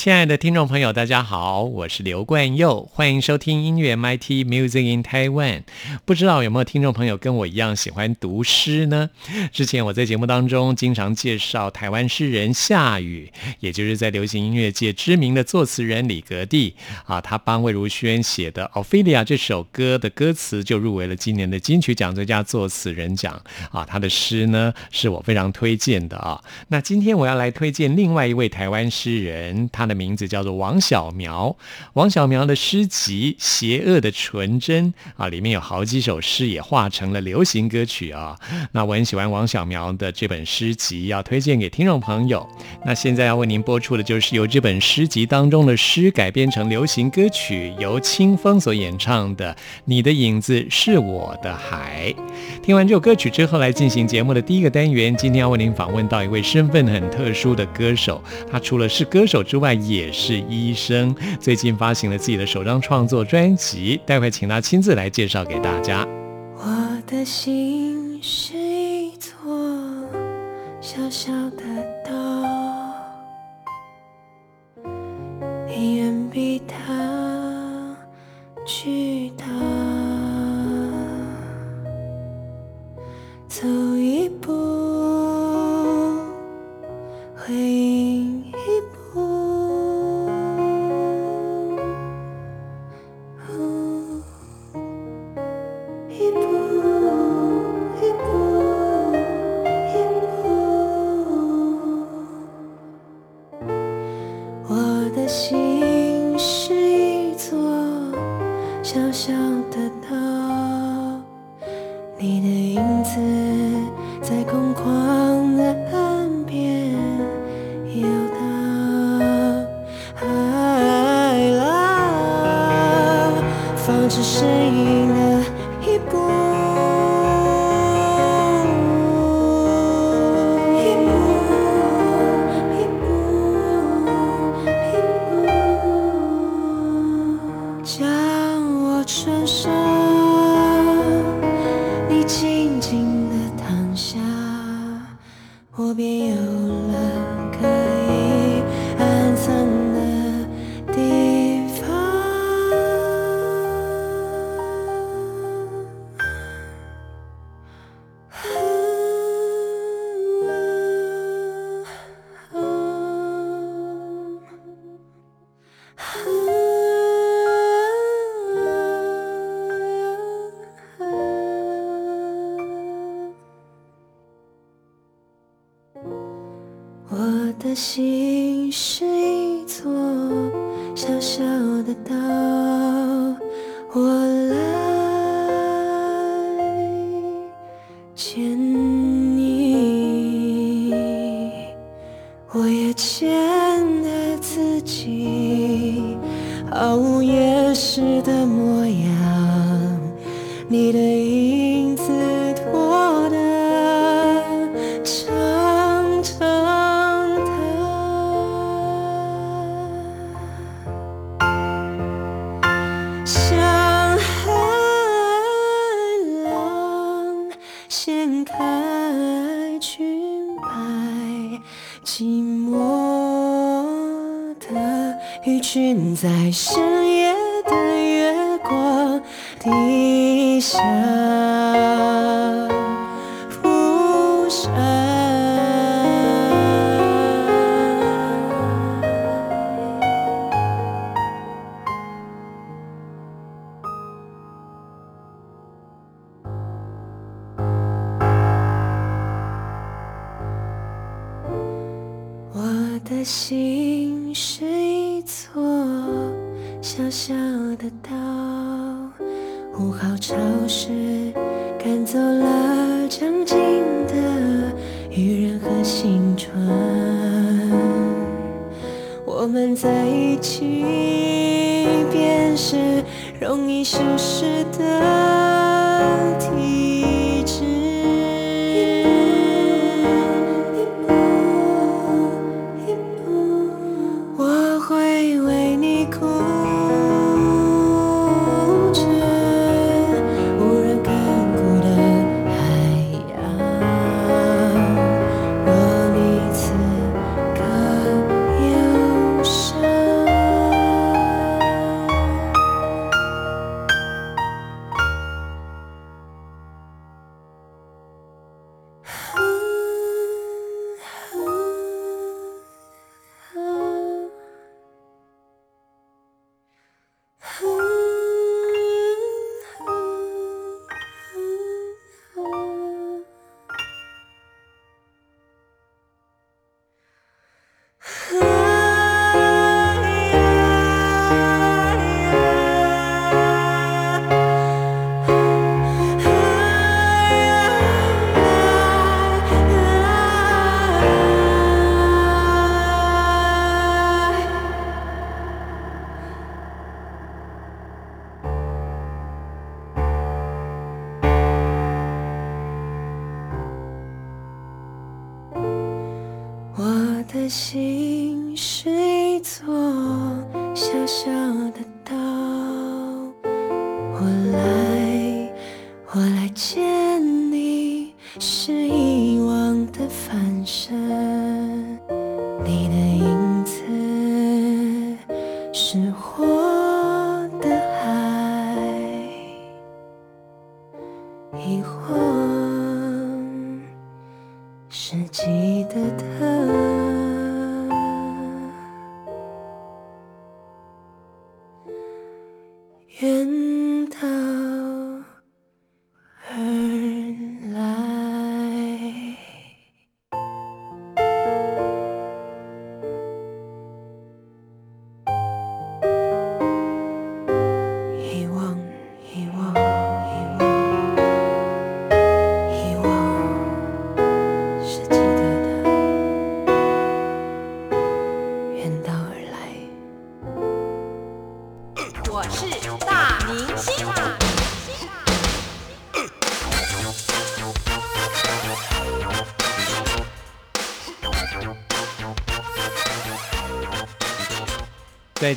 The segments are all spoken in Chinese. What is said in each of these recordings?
亲爱的听众朋友，大家好，我是刘冠佑，欢迎收听音乐 MIT Music in Taiwan。不知道有没有听众朋友跟我一样喜欢读诗呢？之前我在节目当中经常介绍台湾诗人夏雨，也就是在流行音乐界知名的作词人李格弟啊，他帮魏如萱写的《Ophelia》这首歌的歌词就入围了今年的金曲奖最佳作词人奖啊。他的诗呢是我非常推荐的啊。那今天我要来推荐另外一位台湾诗人，他。的名字叫做王小苗，王小苗的诗集《邪恶的纯真》啊，里面有好几首诗也化成了流行歌曲啊。那我很喜欢王小苗的这本诗集，要推荐给听众朋友。那现在要为您播出的就是由这本诗集当中的诗改编成流行歌曲，由清风所演唱的《你的影子是我的海》。听完这首歌曲之后，来进行节目的第一个单元。今天要为您访问到一位身份很特殊的歌手，他除了是歌手之外，也是医生，最近发行了自己的首张创作专辑，待会请他亲自来介绍给大家。我的心是一座小小的岛，远比他巨大，走一步回忆心。鱼群在深夜的月光底下。一晃。十几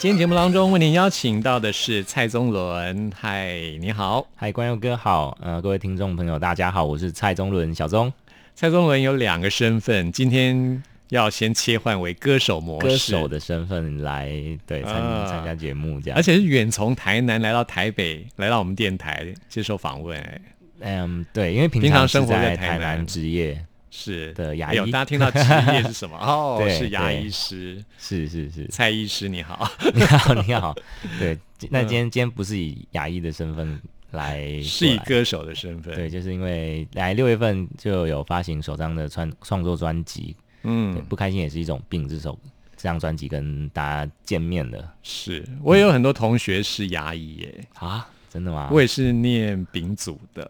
今天节目当中，为您邀请到的是蔡宗伦。嗨，你好，嗨，关佑哥好，呃，各位听众朋友，大家好，我是蔡宗伦，小宗，蔡宗伦有两个身份，今天要先切换为歌手模式，歌手的身份来对参加节目这样，而且是远从台南来到台北，来到我们电台接受访问。哎，嗯，对，因为平平常生活在在台南。南职业，是。的牙医。大家听到职业是什么？哦，对是牙医师，是是是，蔡医师，你好。你好 你好，对，那嗯。今天今天不是以牙医的身份来是以歌手的身份，对，就是因为来六月份就有发行首张的创创作专辑，嗯，不开心也是一种病，这首这张专辑跟大家见面了是我也有很多同学是牙医耶，啊，真的吗？我也是念丙组的。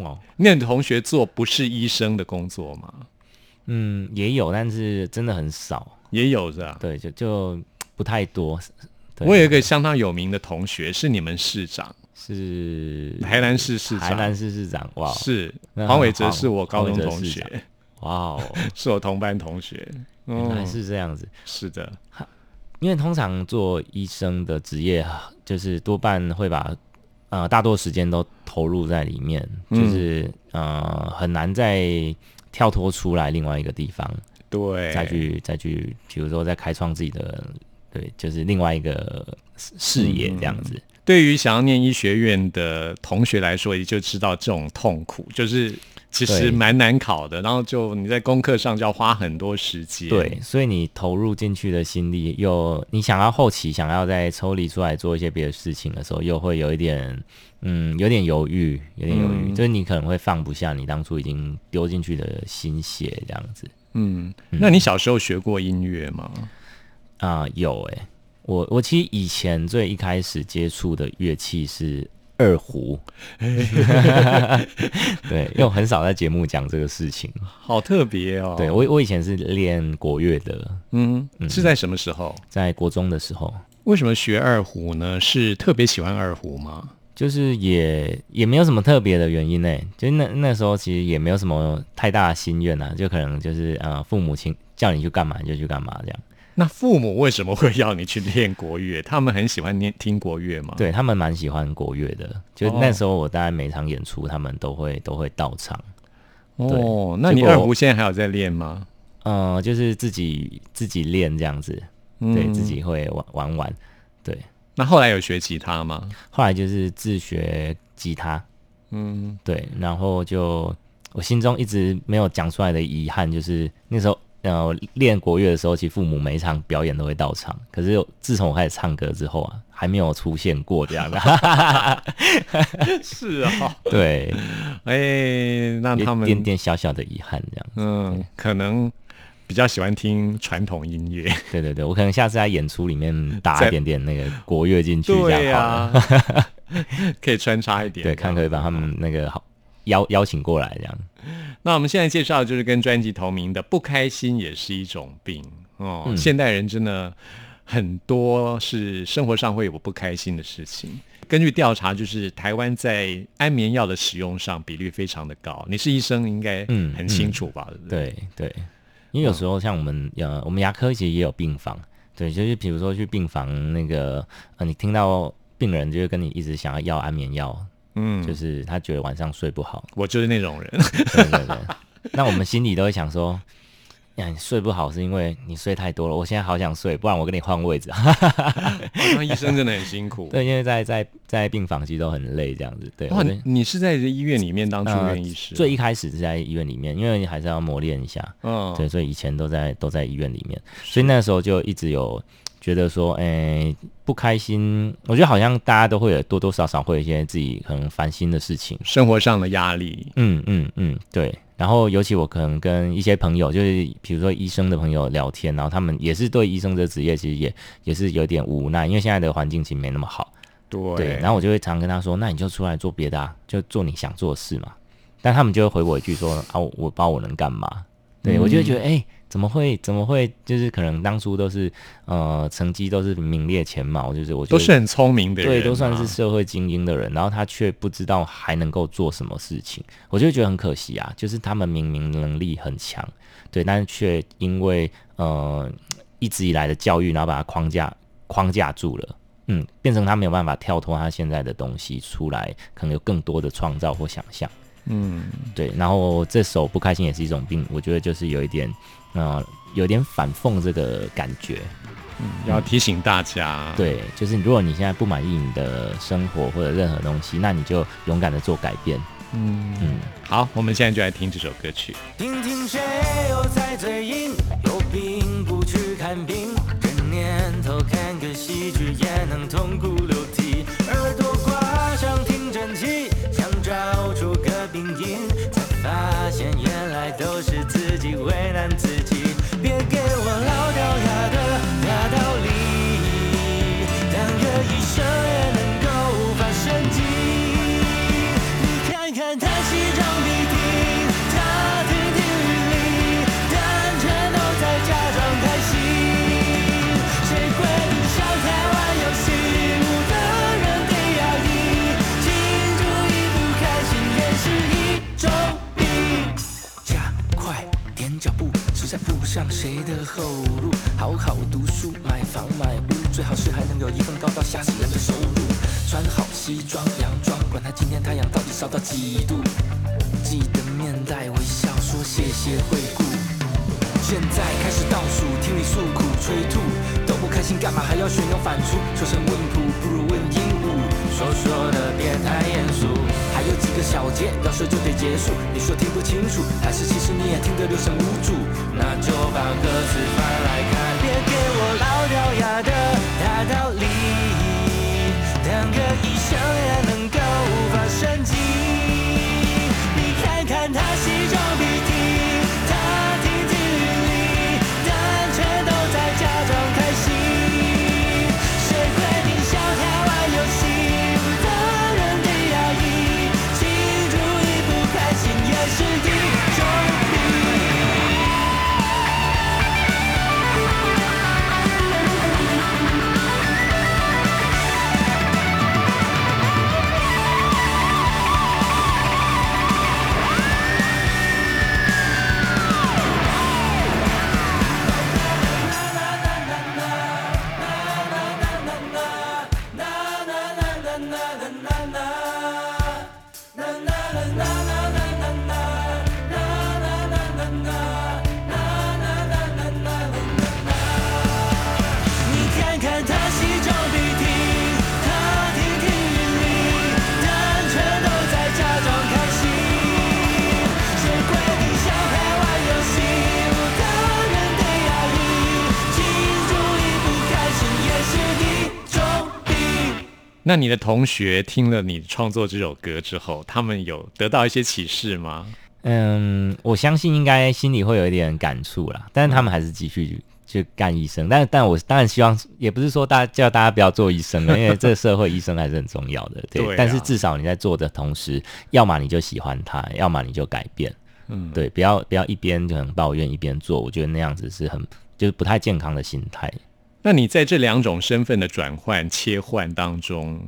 哇，那你同学做不是医生的工作吗？嗯，也有，但是真的很少。也有是吧？对，就就不太多。我有一个相当有名的同学是你们市长，是台南市市长，台南市市长，哇，是黄伟哲是我高中同学，哇哦，是我同班同学。原来嗯，是这样子。是的，因为通常做医生的职业，就是多半会把呃大多时间都投入在里面，嗯。就是呃很难再跳脱出来另外一个地方，对，再去再去，比如说再开创自己的，对，就是另外一个视视野这样子。对于想要念医学院的同学来说，也就知道这种痛苦，就是其实蛮难考的，然后就你在功课上就要花很多时间。对，所以你投入进去的心力，又你想要后期想要再抽离出来做一些别的事情的时候，又会有一点，嗯，有点犹豫，有点犹豫，嗯。就是你可能会放不下你当初已经丢进去的心血这样子。嗯，那你小时候学过音乐吗？啊、有诶、我我其实以前最一开始接触的乐器是二胡，对，因为我很少在节目讲这个事情。好特别哦。对我我以前是练国乐的，嗯，是在什么时候？在国中的时候，为什么学二胡呢？是特别喜欢二胡吗？就是也也没有什么特别的原因呢，就那那时候其实也没有什么太大的心愿啊，就可能就是呃父母亲叫你去干嘛你就去干嘛这样。那父母为什么会要你去练国乐？他们很喜欢念听国乐吗？对他们蛮喜欢国乐的，就那时候我大概每场演出他们都会都会到场。哦，那你二胡现在还有在练吗？呃，就是自己自己练这样子，对自己会玩玩玩。对，那后来有学吉他吗？后来就是自学吉他，嗯，对，然后就我心中一直没有讲出来的遗憾，就是那时候呃练国乐的时候，其实父母每一场表演都会到场，可是自从我开始唱歌之后啊，还没有出现过这样的。是啊，对，哎，那他们点点小小的遗憾这样。嗯，可能比较喜欢听传统音乐。对对对，我可能下次在演出里面打一点点那个国乐进去，这对样好呀了。可以穿插一点。对，看可以把他们那个好邀邀请过来这样。那我们现在介绍的就是跟专辑同名的《不开心也是一种病》哦。嗯现代人真的很多是生活上会有不开心的事情。根据调查，就是台湾在安眠药的使用上比率非常的高。你是医生，应该嗯很清楚吧？对不对？对对，因为有时候像我们呃，我们牙科其实也有病房，对，就是比如说去病房那个呃，你听到病人就会跟你一直想要要安眠药，嗯，就是他觉得晚上睡不好，我就是那种人。对对对。那我们心里都会想说，呀，你睡不好是因为你睡太多了，我现在好想睡，不然我跟你换位置啊。当医生真的很辛苦。对，因为在在在病房其实都很累，这样子。对，哇，你你是在医院里面当住呃院医师？最一开始是在医院里面，因为还是要磨练一下。嗯，对，所以以前都在都在医院里面，所以那时候就一直有觉得说，哎、不开心。我觉得好像大家都会有多多少少会有一些自己可能烦心的事情。生活上的压力。嗯嗯嗯，对。然后尤其我可能跟一些朋友，就是比如说医生的朋友聊天，然后他们也是对医生这个职业其实也也是有点无奈，因为现在的环境其实没那么好。对，对，然后我就会常跟他说，那你就出来做别的啊，就做你想做的事嘛。但他们就会回我一句说啊，我我不知道我能干嘛。对、我就会觉得，哎、怎么会怎么会，就是可能当初都是呃成绩都是名列前茅，就是我觉得都是很聪明的人、啊，对，都算是社会精英的人，然后他却不知道还能够做什么事情，我就觉得很可惜啊。就是他们明明能力很强，对，但是却因为呃一直以来的教育，然后把他框架框架住了，嗯，变成他没有办法跳脱他现在的东西出来，可能有更多的创造或想象。嗯，对，然后这首不开心也是一种病，我觉得就是有一点呃有点反讽这个感觉。嗯要提醒大家，，对，就是如果你现在不满意你的生活或者任何东西，那你就勇敢的做改变。嗯，嗯，好，我们现在就来听这首歌曲。听听谁又在嘴硬，上谁的后路。好好读书，买房买屋，最好是还能有一份高到吓死人的收入。穿好西装洋装，管他今天太阳到底烧到几度。记得面带微笑，说谢谢惠顾。现在开始倒数，听你诉苦催吐，都不开心干嘛还要旋风反刍？求神问卜不如问鹦鹉，说说的别太严肃。小节要说就得结束，你说听不清楚，还是其实你也听得六神无主？那就把歌词翻来看，别给我老掉牙的大道理，当个那你的同学听了你创作这首歌之后，他们有得到一些启示吗？嗯，我相信应该心里会有一点感触啦，但是他们还是继续去干医生。但但我当然希望，也不是说大家叫大家不要做医生了，因为这个社会医生还是很重要的。对，但是至少你在做的同时，要么你就喜欢他，要么你就改变。嗯，对，不要不要一边就很抱怨一边做，我觉得那样子是很就是不太健康的心态。那你在这两种身份的转换切换当中，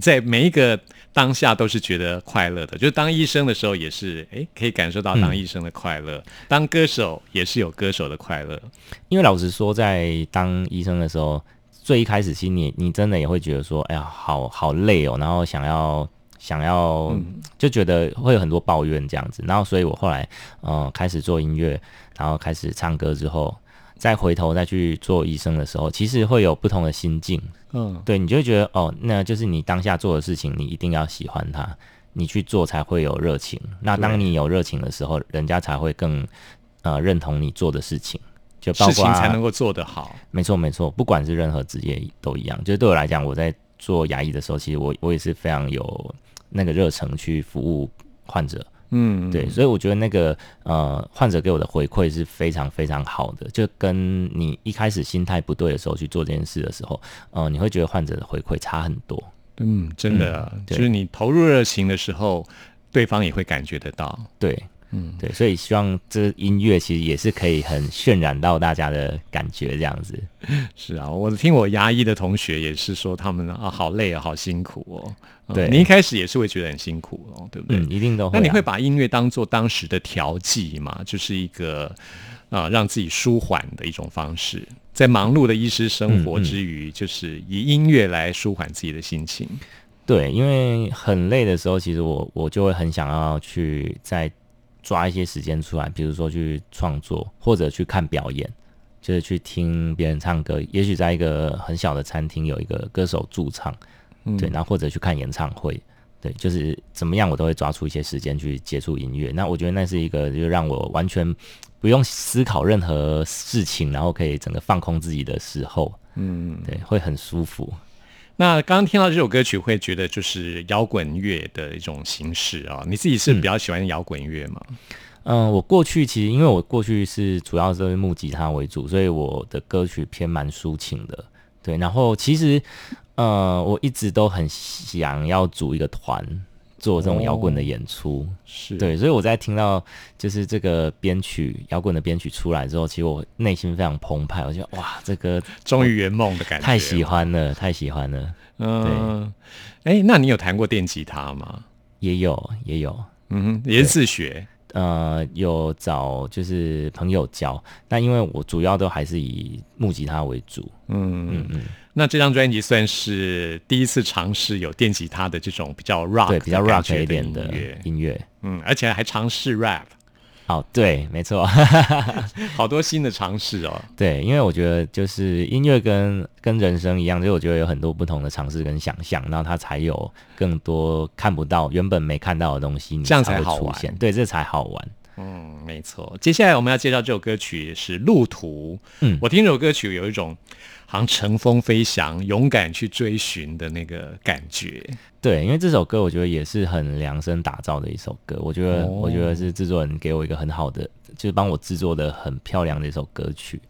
在每一个当下都是觉得快乐的。就是当医生的时候，也是诶可以感受到当医生的快乐；当歌手也是有歌手的快乐。因为老实说，在当医生的时候，最一开始心里你真的也会觉得说，哎呀，好好累哦，然后想要想要、就觉得会有很多抱怨这样子。然后，所以我后来呃开始做音乐，然后开始唱歌之后，再回头再去做医生的时候，其实会有不同的心境。嗯，对你就会觉得哦，那就是你当下做的事情，你一定要喜欢它，你去做才会有热情。那当你有热情的时候，人家才会更呃认同你做的事情，就包括事情才能够做得好。没错没错，不管是任何职业都一样。就是对我来讲，我在做牙医的时候，其实我我也是非常有那个热忱去服务患者。嗯，对，所以我觉得那个呃，患者给我的回馈是非常非常好的，就跟你一开始心态不对的时候去做这件事的时候，呃，你会觉得患者的回馈差很多。嗯，真的，嗯就是你投入热情的时候，对方也会感觉得到。对，嗯，对，所以希望这音乐其实也是可以很渲染到大家的感觉，这样子。是啊，我听我牙医的同学也是说，他们啊好累啊，好辛苦哦。嗯对你一开始也是会觉得很辛苦哦，对不对？嗯，一定都会、啊。那你会把音乐当做当时的调剂嘛？就是一个啊、让自己舒缓的一种方式，在忙碌的医师生活之余，就是以音乐来舒缓自己的心情。对，因为很累的时候，其实我我就会很想要去再抓一些时间出来，比如说去创作，或者去看表演，就是去听别人唱歌。也许在一个很小的餐厅有一个歌手驻唱，嗯对，然后或者去看演唱会，对，就是怎么样我都会抓出一些时间去接触音乐。那我觉得那是一个就让我完全不用思考任何事情，然后可以整个放空自己的时候，嗯，对，会很舒服。那刚刚听到这首歌曲，会觉得就是摇滚乐的一种形式啊、你自己是比较喜欢摇滚乐吗？嗯，我过去其实因为我过去是主要是木吉他为主，所以我的歌曲偏蛮抒情的。对，然后其实呃，我一直都很想要组一个团做这种摇滚的演出。是，对，所以我在听到就是这个编曲摇滚的编曲出来之后，其实我内心非常澎湃，我觉得哇，这个终于圆梦的感觉，太喜。欢了，太喜欢了。嗯，哎，那你有弹过电吉他吗？也有也有，嗯哼，也是自学。呃，有找就是朋友教，但因为我主要都还是以木吉他为主。嗯嗯嗯，那这张专辑算是第一次尝试有电吉他的这种比较 rock 对，比较 rock 觉一点的音乐。嗯，而且还尝试 rap，哦，对，没错，好多新的尝试哦。对，因为我觉得就是音乐跟跟人生一样，就是我觉得有很多不同的尝试跟想象，然后它才有更多看不到、原本没看到的东西，你这样才会才好玩出现。对，这才好玩。嗯，没错。接下来我们要介绍这首歌曲是《路途》。嗯我听这首歌曲有一种好像乘风飞翔、勇敢去追寻的那个感觉。对，因为这首歌我觉得也是很量身打造的一首歌，我觉得、哦我觉得是制作人给我一个很好的，就是帮我制作的很漂亮的一首歌曲。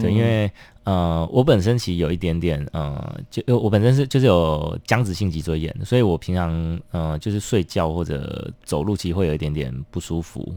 对，因为呃，我本身其实有一点点呃，就呃我本身是就是有僵直性脊椎炎，所以我平常呃就是睡觉或者走路其实会有一点点不舒服，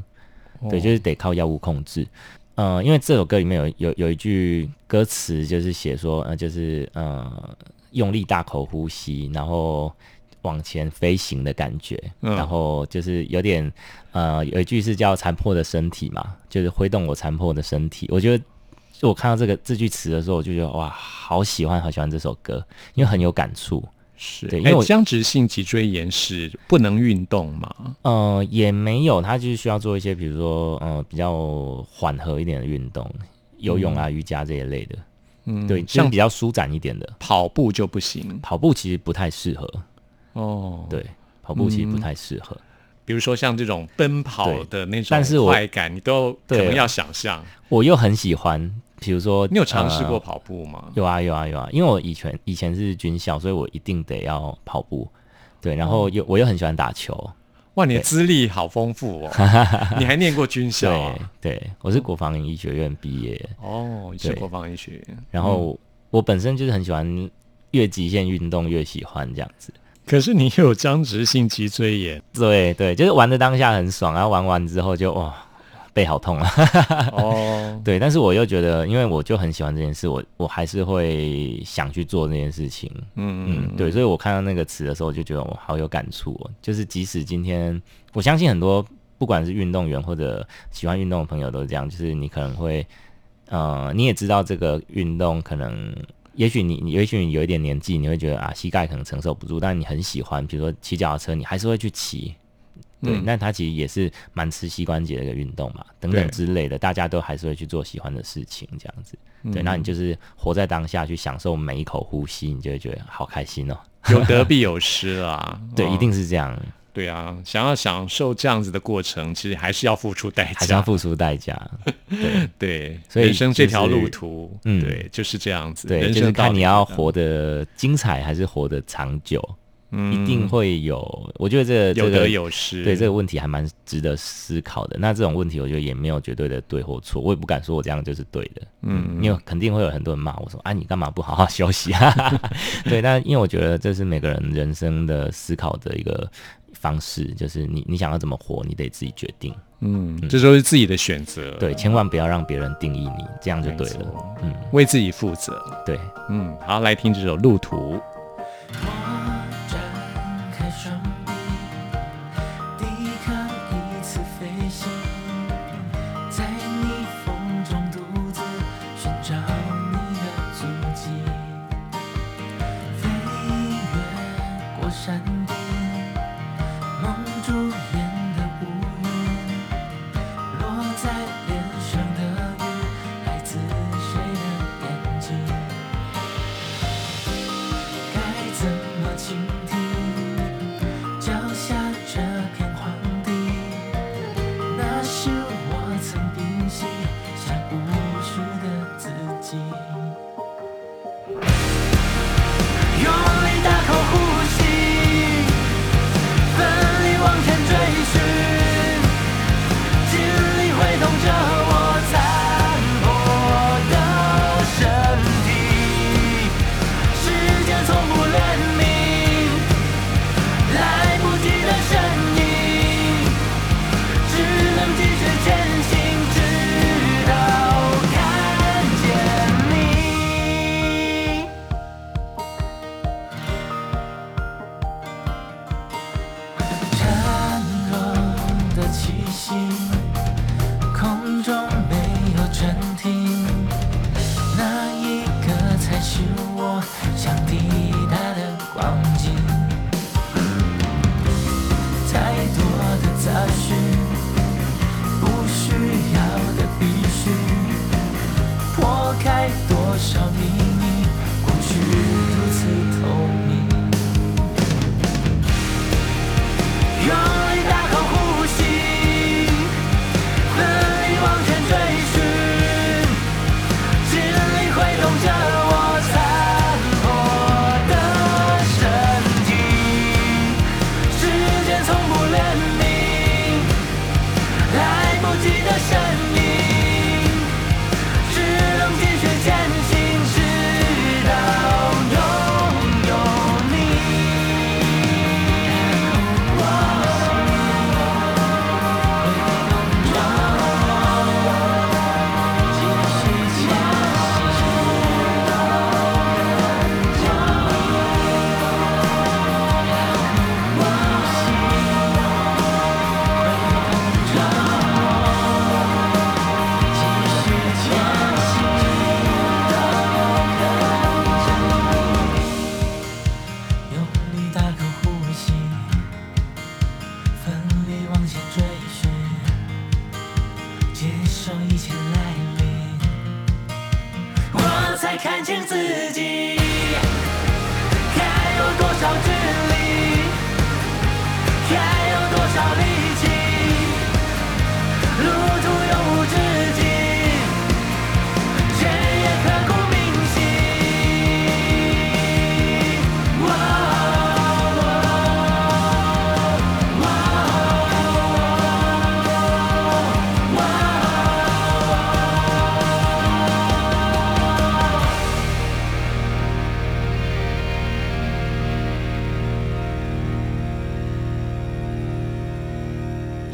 对，就是得靠药物控制。呃，因为这首歌里面有有有一句歌词，就是写说，呃，就是呃，用力大口呼吸，然后往前飞行的感觉，嗯然后就是有点呃，有一句是叫残破的身体嘛，就是挥动我残破的身体。我觉得，就我看到这个这句词的时候，我就觉得哇，好喜欢，好喜欢这首歌，因为很有感触。是，对因为僵直性脊椎炎是不能运动嘛？呃，也没有，他就是需要做一些，比如说呃比较缓和一点的运动，游泳啊、瑜伽这一类的。嗯，对，就是像比较舒展一点的。跑步就不行跑步其实不太适合，哦。，对，跑步其实不嗯太适合。比如说像这种奔跑的那种，但是我快感，你都可能要想象。我又很喜欢，比如说你有尝试呃过跑步吗？有啊有啊有啊，因为我以前以前是军校，所以我一定得要跑步。对，然哦后又我又很喜欢打球，哇，你的对资历好丰富哦！你还念过军校对啊？对，我是国防医学院毕业，哦，你是对国防医学院。然后我本身就是很喜欢越极限运动越喜欢这样子。可是你有僵直性脊椎炎对对，就是玩的当下很爽，然后玩完之后就哇背好痛啊。哦，对，但是我又觉得，因为我就很喜欢这件事，我我还是会想去做这件事情。嗯嗯，对，所以我看到那个词的时候，我就觉得我好有感触哦。就是即使今天，我相信很多不管是运动员或者喜欢运动的朋友都是这样，就是你可能会，呃，你也知道这个运动可能，也许你，你也许你有一点年纪，你会觉得啊，膝盖可能承受不住，但你很喜欢，比如说骑脚踏车，你还是会去骑。对，嗯那它其实也是蛮吃膝关节的一个运动嘛，等等之类的，大家都还是会去做喜欢的事情，这样子。对，嗯那你就是活在当下，去享受每一口呼吸，你就会觉得好开心哦。有得必有失啊。对，哦一定是这样，对啊，想要享受这样子的过程，其实还是要付出代价，还是要付出代价。对 对，所以人生这条路途，嗯对，就是这样子。对，人就是看你要活得精彩还是活得长久，嗯一定会有。我觉得这个有得这个有失。对这个问题还蛮值得思考的。那这种问题，我觉得也没有绝对的对或错，我也不敢说我这样就是对的。嗯，因为肯定会有很多人骂我说：“啊，你干嘛不好好休息啊？” 对，但因为我觉得这是每个人人生的思考的一个方式，就是你你想要怎么活，你得自己决定。嗯，这都是自己的选择。对，千万不要让别人定义你，这样就对了。嗯，为自己负责。对。嗯，好，来听这首《路途》。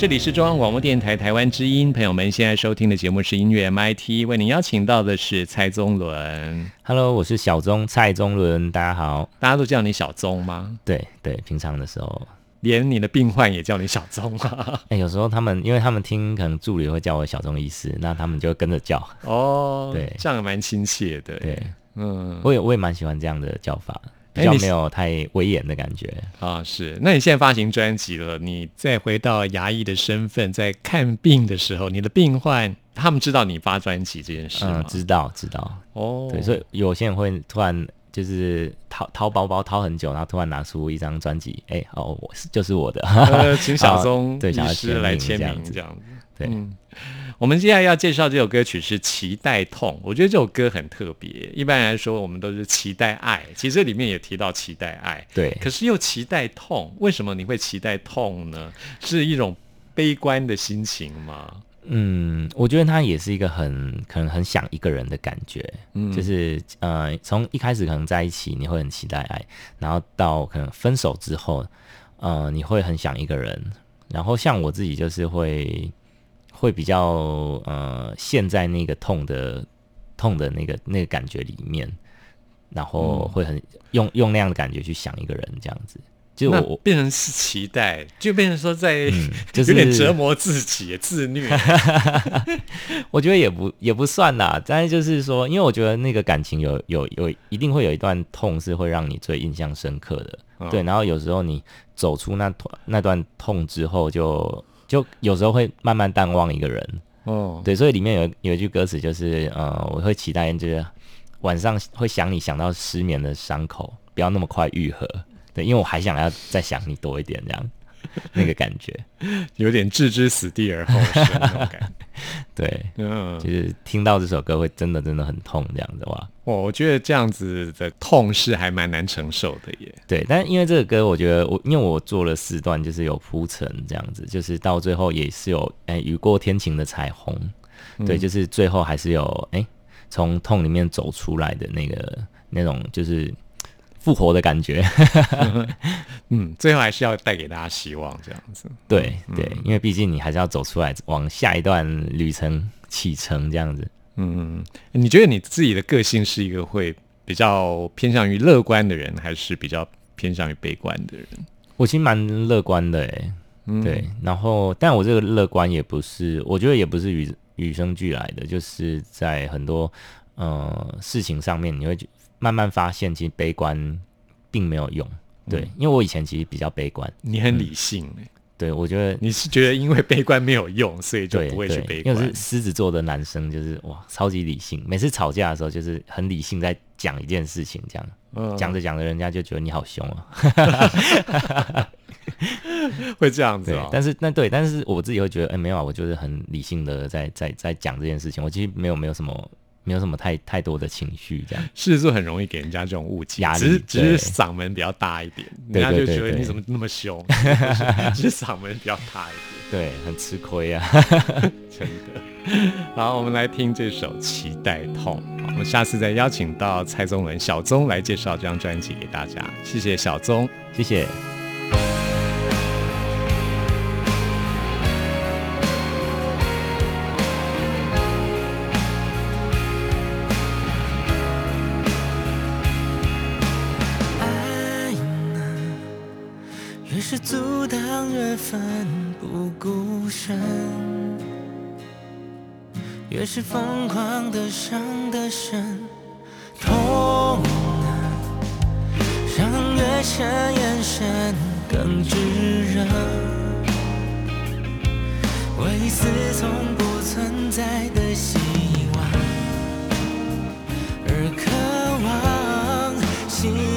这里是中央广播电台台湾之音，朋友们现在收听的节目是音乐 MIT，为您邀请到的是蔡宗伦，Hello，我是小宗蔡宗伦，大家好。大家都叫你小宗吗？对对，平常的时候，连你的病患也叫你小宗吗？哎、有时候他们因为他们听可能助理会叫我小宗医师，那他们就会跟着叫。哦，对这样蛮亲切的。对，嗯，我也我也蛮喜欢这样的叫法，比较没有太威严的感觉。啊，是。那你现在发行专辑了，你再回到牙医的身份，在看病的时候，你的病患他们知道你发专辑这件事吗？嗯，知道知道。哦，对，所以有些人会突然就是掏掏包包掏很久，然后突然拿出一张专辑，哎、哦，我是就是我的。呃，请小 宗医对想要师来签名这样子。对，嗯，我们接下来要介绍这首歌曲是《期待痛》，我觉得这首歌很特别。一般来说，我们都是期待爱，其实这里面也提到期待爱，对可是又期待痛。为什么你会期待痛呢？是一种悲观的心情吗？嗯，我觉得他也是一个很可能很想一个人的感觉，嗯就是呃，从一开始可能在一起你会很期待爱，然后到可能分手之后，呃，你会很想一个人，然后像我自己就是会会比较呃陷在那个痛的痛的那个那个感觉里面，然后会很用用那样的感觉去想一个人这样子，就我我变成是期待，就变成说在、嗯 就是有点折磨自己、自虐。我觉得也不也不算啦，但是就是说，因为我觉得那个感情有有有一定会有一段痛是会让你最印象深刻的，嗯对。然后有时候你走出那段那段痛之后就，就有时候会慢慢淡忘一个人，哦，对。所以里面有有一句歌词就是，呃，我会期待就是晚上会想你想到失眠的伤口，不要那么快愈合，对，因为我还想要再想你多一点这样，那个感觉，有点置之死地而后生那种感觉。对。嗯，就是听到这首歌会真的真的很痛，这样子哇，我我觉得这样子的痛是还蛮难承受的耶。对，但因为这个歌，我觉得我因为我做了四段，就是有铺陈这样子，就是到最后也是有哎、雨过天晴的彩虹，对，就是最后还是有哎从、痛里面走出来的那个那种就是复活的感觉，嗯，最后还是要带给大家希望，这样子。对对，因为毕竟你还是要走出来，往下一段旅程启程这样子。嗯，你觉得你自己的个性是一个会比较偏向于乐观的人，还是比较偏向于悲观的人？我其实蛮乐观的诶，嗯对，然后但我这个乐观也不是，我觉得也不是与与生俱来的，就是在很多呃事情上面，你会觉慢慢发现，其实悲观并没有用。对，嗯因为我以前其实比较悲观，你很理性耶，对我觉得你是觉得因为悲观没有用，所以就不会去悲观因为是。狮子座的男生，就是哇超级理性，每次吵架的时候就是很理性在讲一件事情，这样嗯讲着讲着，人家就觉得你好凶啊。会这样子哦，。但是那对，但是我自己会觉得，哎、没有啊，我就是很理性的在在在讲这件事情，我其实没有没有什么没有什么太太多的情绪这样。狮子座很容易给人家这种误解，只是只是嗓门比较大一点，人家就觉得你怎么那么凶，只是嗓门比较大一点。对，很吃亏啊。真的。好，我们来听这首《期待痛》。我们下次再邀请到蔡宗文小宗来介绍这张专辑给大家。谢谢小宗。谢谢。越奋不顾身，越是疯狂的伤得深，痛啊，伤越深，眼神更炙热，为似从不存在的希望而渴望。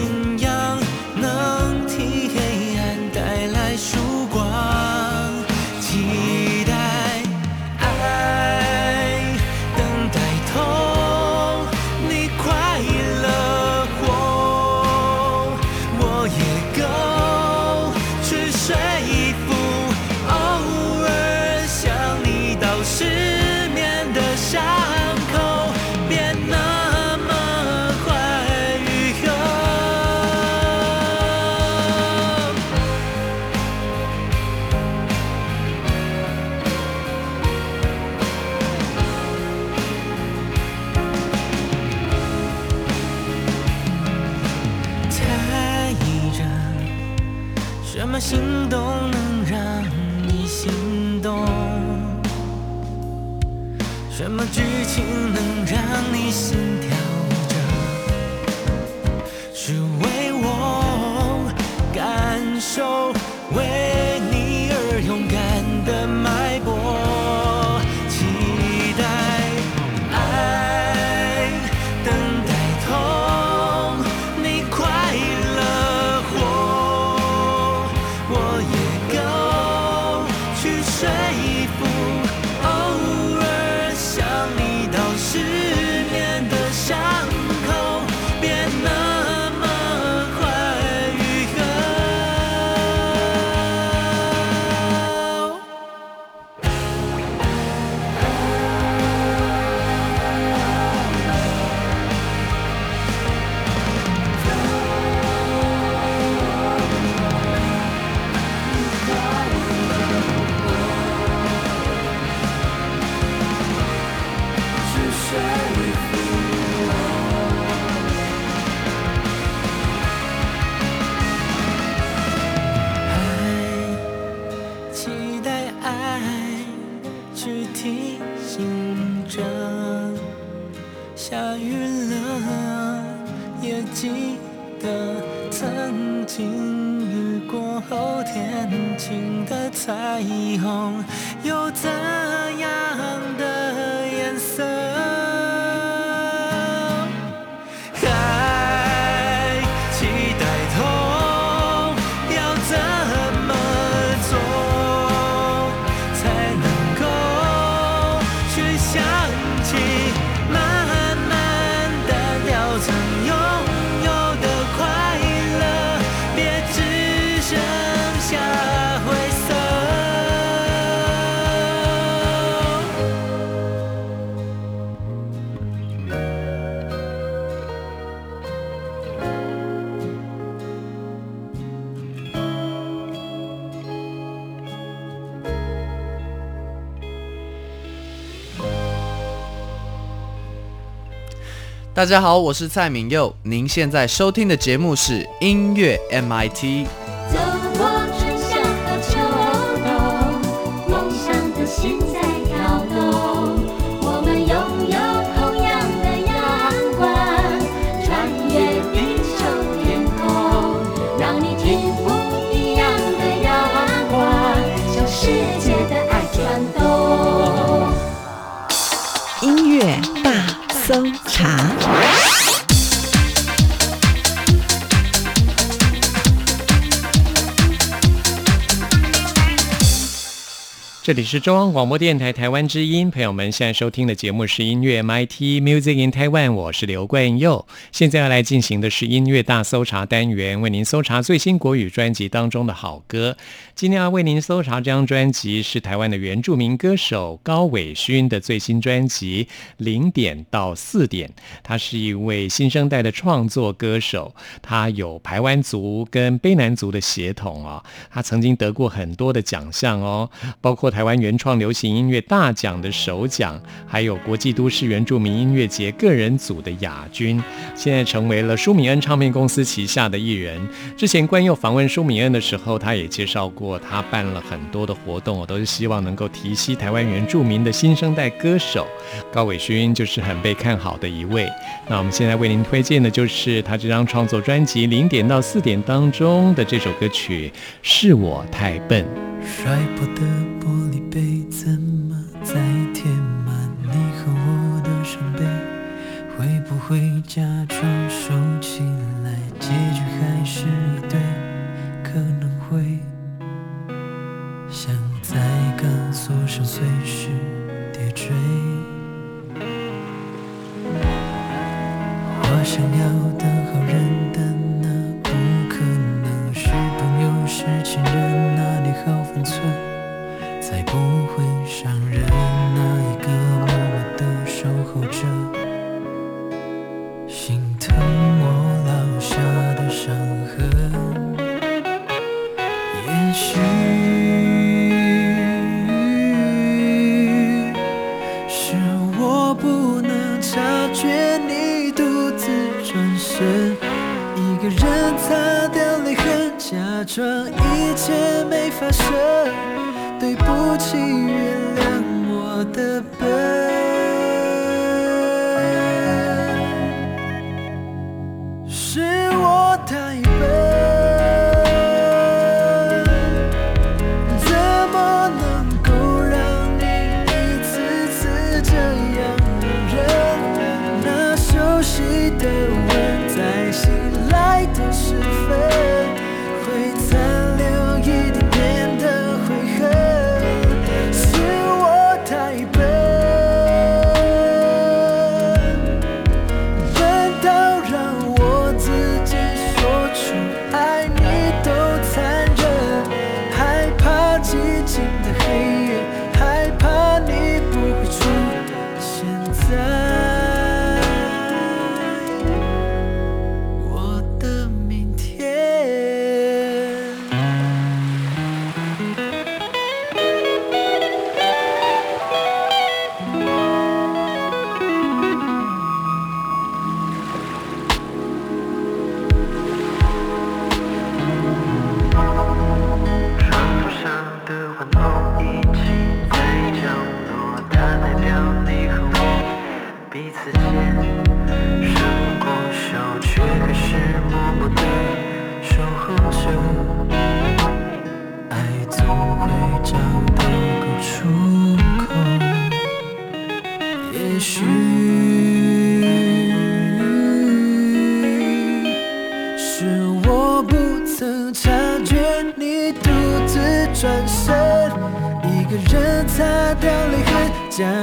大家好，我是蔡明佑，您现在收听的节目是音乐 MIT。这里是中央广播电台台湾之音，朋友们现在收听的节目是音乐 MIT Music in Taiwan，我是刘冠佑。现在要来进行的是音乐大搜查单元，为您搜查最新国语专辑当中的好歌。今天要为您搜查这张专辑是台湾的原住民歌手高伟勋的最新专辑《零点到四点》。他是一位新生代的创作歌手，他有排湾族跟卑南族的血统哦。他曾经得过很多的奖项哦，包括台湾原创流行音乐大奖的首奖，还有国际都市原住民音乐节个人组的亚军。现在成为了舒米恩唱片公司旗下的艺人。之前关佑访问舒米恩的时候，他也介绍过，他办了很多的活动，我都是希望能够提携台湾原住民的新生代歌手。高伟勋就是很被看好的一位。那我们现在为您推荐的就是他这张创作专辑《零点到四点》当中的这首歌曲《是我太笨》。一切没发生。对不起，原谅我的笨，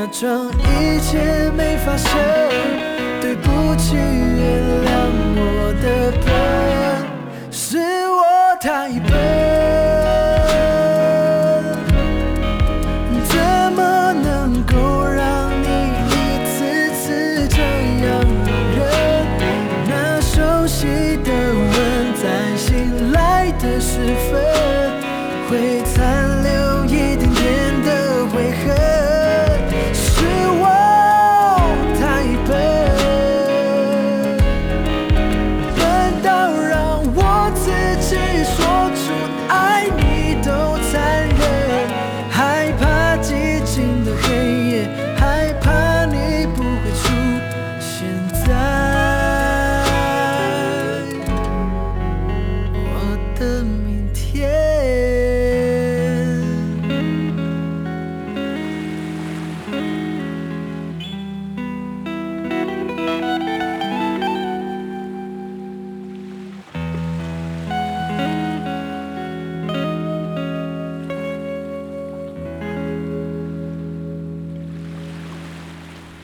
假装一切没发生。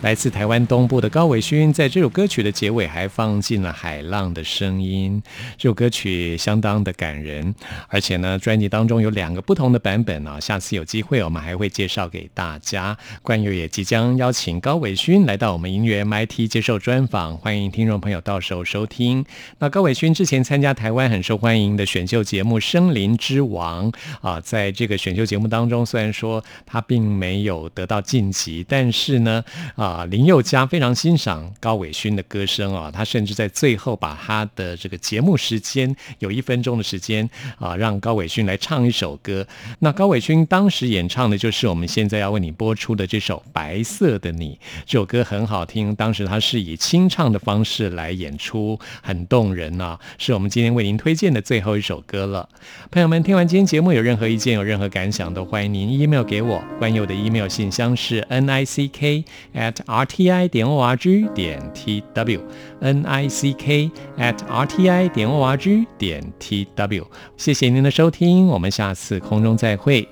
来自台湾东部的高伟勋，在这首歌曲的结尾还放进了海浪的声音。这首歌曲相当的感人，而且呢，专辑当中有两个不同的版本啊。下次有机会，我们还会介绍给大家。冠佑也即将邀请高伟勋来到我们音乐 MIT 接受专访，欢迎听众朋友到时候收听。那高伟勋之前参加台湾很受欢迎的选秀节目《森林之王》啊，在这个选秀节目当中，虽然说他并没有得到晋级，但是呢，啊，林宥嘉非常欣赏高伟勋的歌声啊，他甚至在最后把他的这个节目时间有一分钟的时间啊，让高伟勋来唱一首歌。那高伟勋当时演唱的就是我们现在要为你播出的这首《白色的你》，这首歌很好听，当时他是以清唱的方式来演出，很动人啊，是我们今天为您推荐的最后一首歌了。朋友们，听完今天节目有任何意见、有任何感想，都欢迎您 email 给我。关佑的 email 信箱是 n i c k at r t i 点 o r g 点 t w n i c k at r t i 点 o r g 点 t w。谢谢您的收听，我们下次空中再会。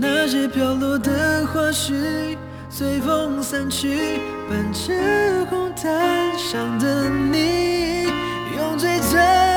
那些飘落的花絮随风散去伴着红毯上的你用最真